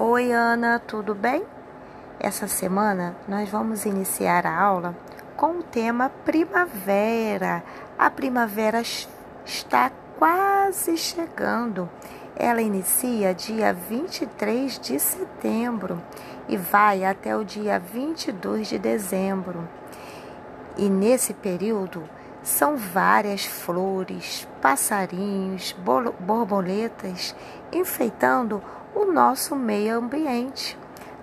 Oi, Ana, tudo bem? Essa semana nós vamos iniciar a aula com o tema primavera. A primavera está quase chegando. Ela inicia dia 23 de setembro e vai até o dia 22 de dezembro. E nesse período são várias flores, passarinhos, borboletas enfeitando o nosso meio ambiente.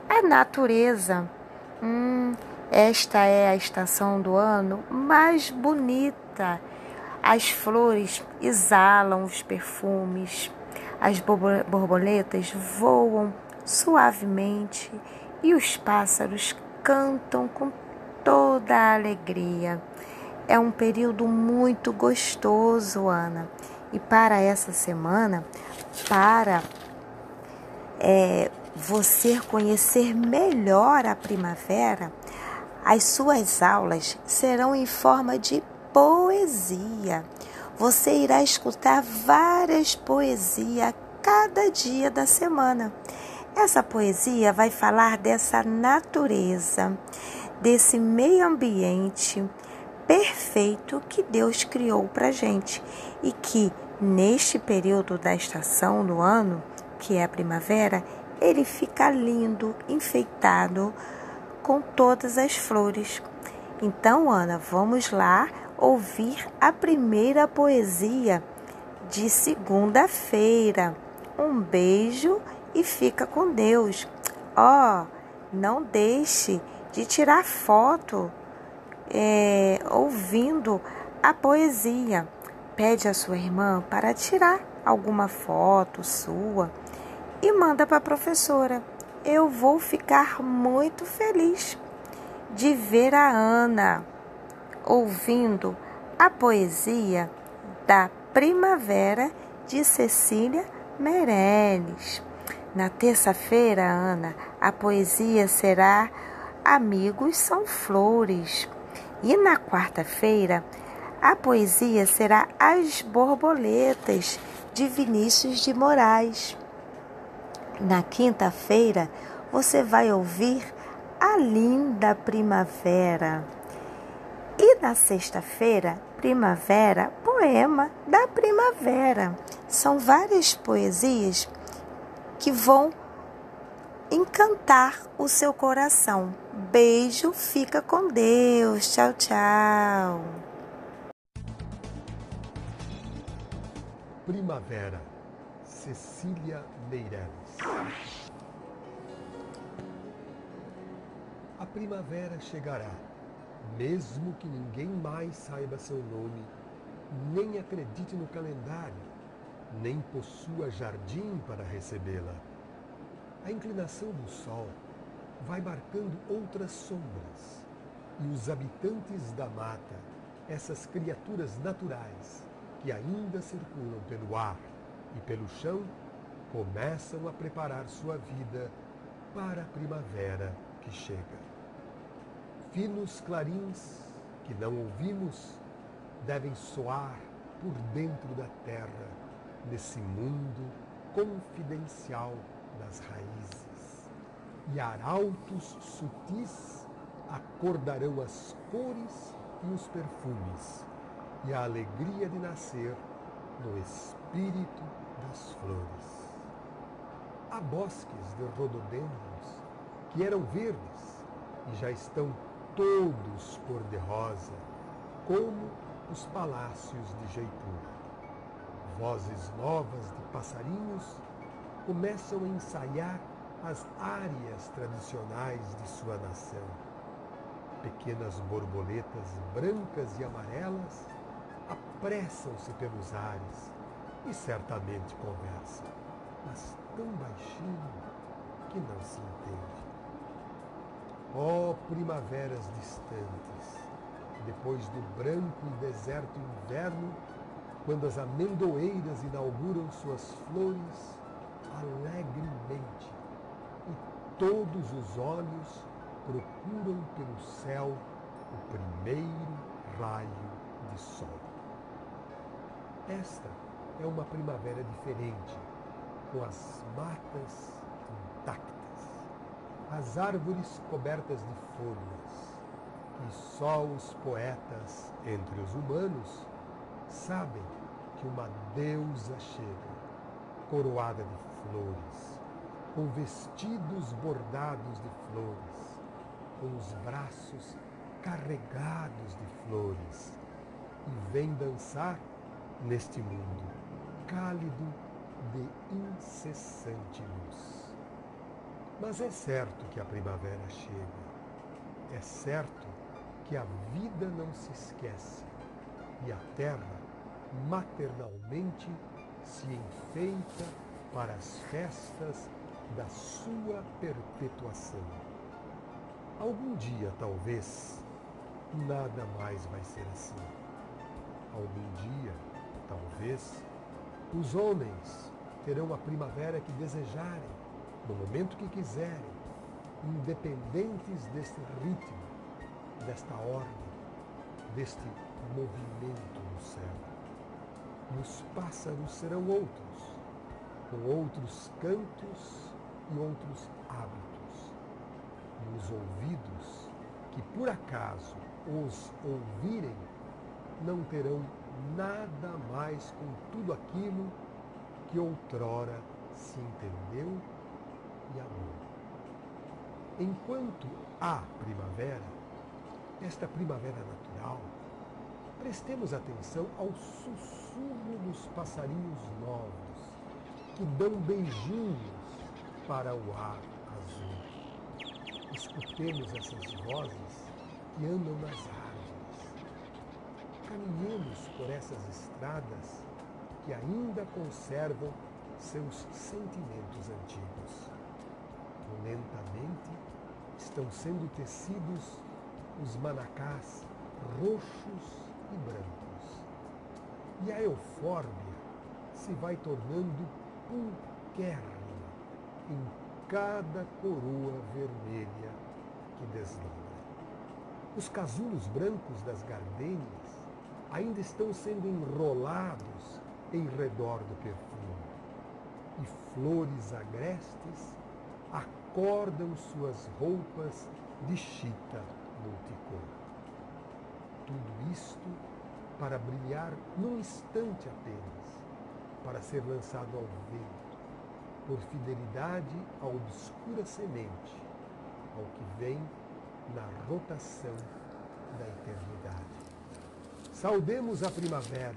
A natureza. Hum, esta é a estação do ano mais bonita. As flores exalam os perfumes, as borboletas voam suavemente e os pássaros cantam com toda a alegria. É um período muito gostoso, Ana. E para essa semana, para é, você conhecer melhor a primavera, as suas aulas serão em forma de poesia. Você irá escutar várias poesias cada dia da semana. Essa poesia vai falar dessa natureza, desse meio ambiente perfeito que Deus criou para gente e que neste período da estação do ano que é a primavera, ele fica lindo, enfeitado com todas as flores. Então, Ana, vamos lá ouvir a primeira poesia de segunda-feira. Um beijo e fica com Deus. Ó, oh, não deixe de tirar foto é, ouvindo a poesia. Pede à sua irmã para tirar alguma foto sua e manda para a professora. Eu vou ficar muito feliz de ver a Ana ouvindo a poesia da Primavera de Cecília Meirelles. Na terça-feira, Ana, a poesia será Amigos são Flores. E na quarta-feira, a poesia será As Borboletas, de Vinícius de Moraes. Na quinta-feira, você vai ouvir a linda primavera. E na sexta-feira, primavera, poema da primavera. São várias poesias que vão encantar o seu coração. Beijo, fica com Deus. Tchau, tchau. Primavera, Cecília Meirelles. A primavera chegará, mesmo que ninguém mais saiba seu nome, nem acredite no calendário, nem possua jardim para recebê-la. A inclinação do sol vai marcando outras sombras, e os habitantes da mata, essas criaturas naturais que ainda circulam pelo ar e pelo chão, começam a preparar sua vida para a primavera que chega. Finos clarins que não ouvimos devem soar por dentro da terra, nesse mundo confidencial das raízes. E arautos sutis acordarão as cores e os perfumes e a alegria de nascer no espírito das flores há bosques de rododendros que eram verdes e já estão todos cor-de-rosa, como os palácios de Jaipur. Vozes novas de passarinhos começam a ensaiar as áreas tradicionais de sua nação. Pequenas borboletas brancas e amarelas apressam-se pelos ares e certamente conversam, mas tão baixinho que não se entende. Ó oh, primaveras distantes, depois do branco e deserto inverno, quando as amendoeiras inauguram suas flores alegremente e todos os olhos procuram pelo céu o primeiro raio de sol. Esta é uma primavera diferente com as matas intactas as árvores cobertas de folhas, que só os poetas entre os humanos sabem que uma deusa chega, coroada de flores, com vestidos bordados de flores, com os braços carregados de flores, e vem dançar neste mundo cálido de incessante luz. Mas é certo que a primavera chega, é certo que a vida não se esquece e a terra maternalmente se enfeita para as festas da sua perpetuação. Algum dia, talvez, nada mais vai ser assim. Algum dia, talvez, os homens terão a primavera que desejarem, no momento que quiserem, independentes deste ritmo, desta ordem, deste movimento no céu. E os pássaros serão outros, com outros cantos e outros hábitos. E os ouvidos que por acaso os ouvirem não terão nada mais com tudo aquilo que outrora se entendeu e amou. Enquanto há primavera, esta primavera natural, prestemos atenção ao sussurro dos passarinhos novos que dão beijinhos para o ar azul. Escutemos essas vozes que andam nas árvores. Caminhemos por essas estradas que ainda conservam seus sentimentos antigos. Lentamente estão sendo tecidos os manacás roxos e brancos. E a eufórbia se vai tornando pulquérrima em cada coroa vermelha que desdobra. Os casulos brancos das gardênias ainda estão sendo enrolados em redor do perfume, e flores agrestes acordam suas roupas de chita multicor. Tudo isto para brilhar num instante apenas, para ser lançado ao vento, por fidelidade à obscura semente, ao que vem na rotação da eternidade. Saudemos a primavera,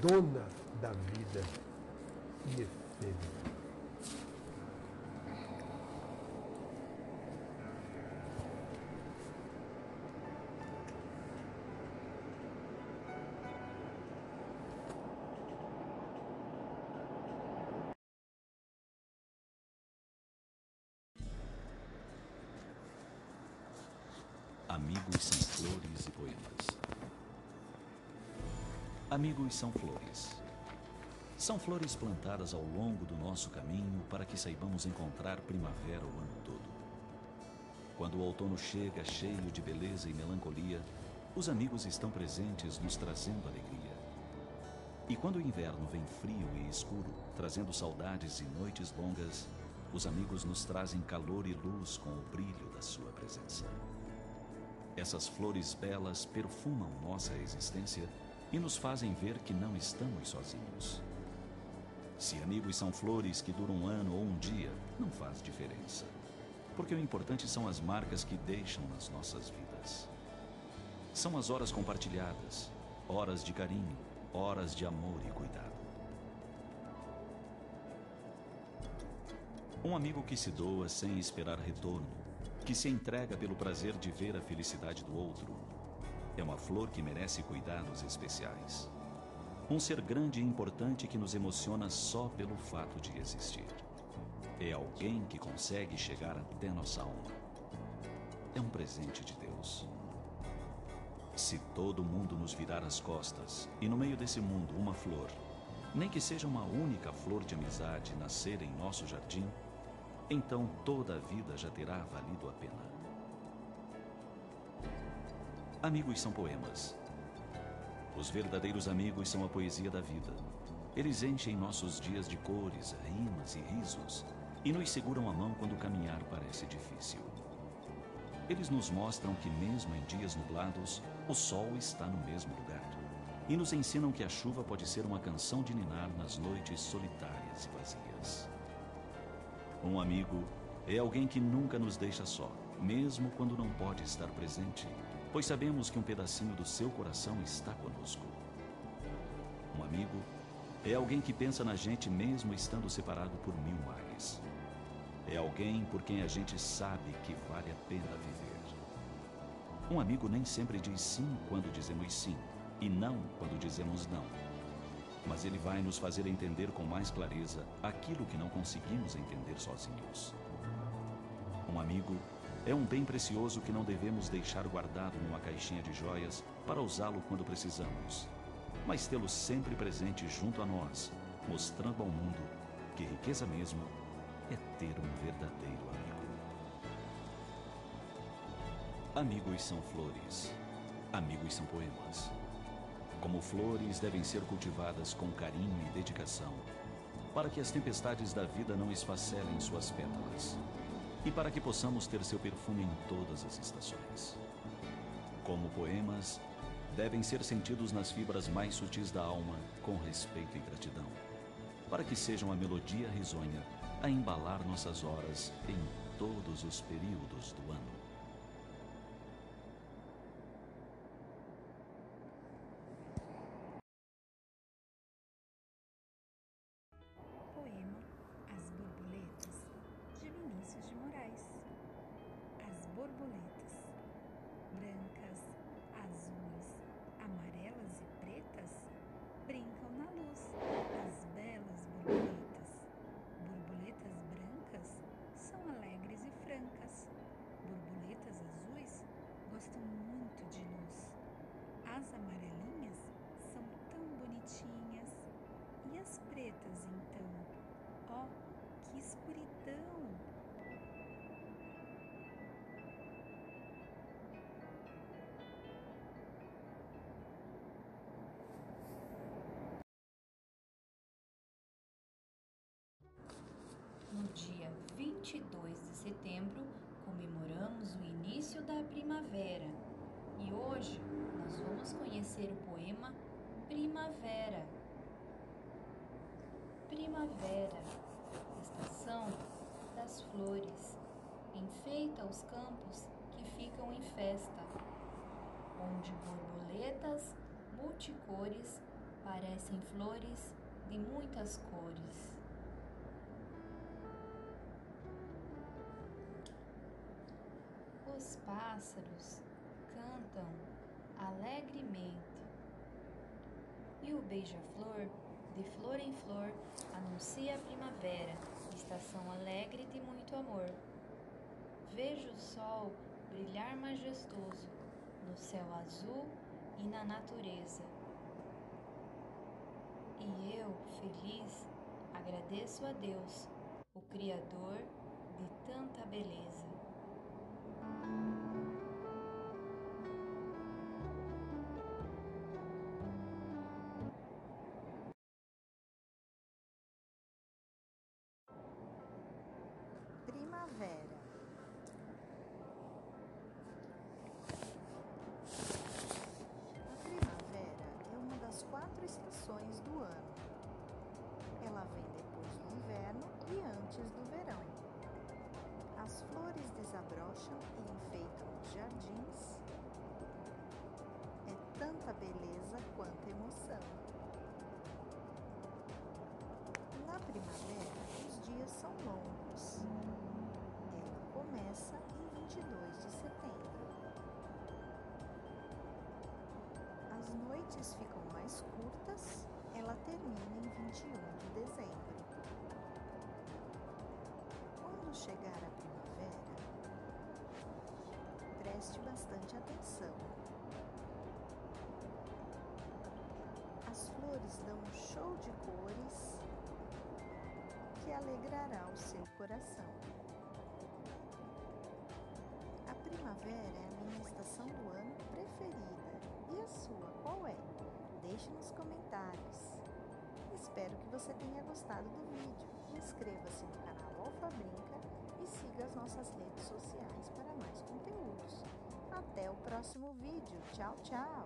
dona da vida e efêmera. Amigos são flores e poemas. Amigos são flores. São flores plantadas ao longo do nosso caminho para que saibamos encontrar primavera o ano todo. Quando o outono chega cheio de beleza e melancolia, os amigos estão presentes nos trazendo alegria. E quando o inverno vem frio e escuro, trazendo saudades e noites longas, os amigos nos trazem calor e luz com o brilho da sua presença. Essas flores belas perfumam nossa existência e nos fazem ver que não estamos sozinhos. Se amigos são flores que duram um ano ou um dia, não faz diferença. Porque o importante são as marcas que deixam nas nossas vidas. São as horas compartilhadas, horas de carinho, horas de amor e cuidado. Um amigo que se doa sem esperar retorno, que se entrega pelo prazer de ver a felicidade do outro, é uma flor que merece cuidados especiais. Um ser grande e importante que nos emociona só pelo fato de existir. É alguém que consegue chegar até nossa alma. É um presente de Deus. Se todo mundo nos virar as costas e no meio desse mundo uma flor, nem que seja uma única flor de amizade nascer em nosso jardim, então toda a vida já terá valido a pena. Amigos são poemas. Os verdadeiros amigos são a poesia da vida. Eles enchem nossos dias de cores, rimas e risos, e nos seguram a mão quando caminhar parece difícil. Eles nos mostram que, mesmo em dias nublados, o sol está no mesmo lugar. E nos ensinam que a chuva pode ser uma canção de ninar nas noites solitárias e vazias. Um amigo é alguém que nunca nos deixa só, mesmo quando não pode estar presente, pois sabemos que um pedacinho do seu coração está conosco. Um amigo é alguém que pensa na gente mesmo estando separado por mil mares. É alguém por quem a gente sabe que vale a pena viver. Um amigo nem sempre diz sim quando dizemos sim e não quando dizemos não. Mas ele vai nos fazer entender com mais clareza aquilo que não conseguimos entender sozinhos. Um amigo é um bem precioso que não devemos deixar guardado numa caixinha de joias para usá-lo quando precisamos, mas tê-lo sempre presente junto a nós, mostrando ao mundo que riqueza mesmo é ter um verdadeiro amigo. Amigos são flores, amigos são poemas. Como flores devem ser cultivadas com carinho e dedicação, para que as tempestades da vida não esfacelem suas pétalas e para que possamos ter seu perfume em todas as estações. Como poemas, devem ser sentidos nas fibras mais sutis da alma, com respeito e gratidão, para que sejam a melodia risonha a embalar nossas horas em todos os períodos do ano. As pretas, então? Oh, que escuridão! No dia 22 de setembro, comemoramos o início da primavera e hoje nós vamos conhecer o poema Primavera. Primavera, estação das flores, enfeita os campos que ficam em festa, onde borboletas multicores parecem flores de muitas cores. Os pássaros cantam alegremente e o beija-flor, de flor em flor, anuncia a primavera, estação alegre de muito amor. Vejo o sol brilhar majestoso no céu azul e na natureza. E eu, feliz, agradeço a Deus, o Criador de tanta beleza. Primavera. A primavera é uma das quatro estações do ano. Ela vem depois do inverno e antes do verão. As flores desabrocham e enfeitam os jardins. É tanta beleza quanto emoção. Na primavera, noites ficam mais curtas, ela termina em 21 de dezembro. Quando chegar a primavera, preste bastante atenção. As flores dão um show de cores que alegrará o seu coração. A primavera é a minha estação do ano preferida. E a sua, qual é? Deixe nos comentários. Espero que você tenha gostado do vídeo. Inscreva-se no canal Alfa Brinca e siga as nossas redes sociais para mais conteúdos. Até o próximo vídeo. Tchau, tchau!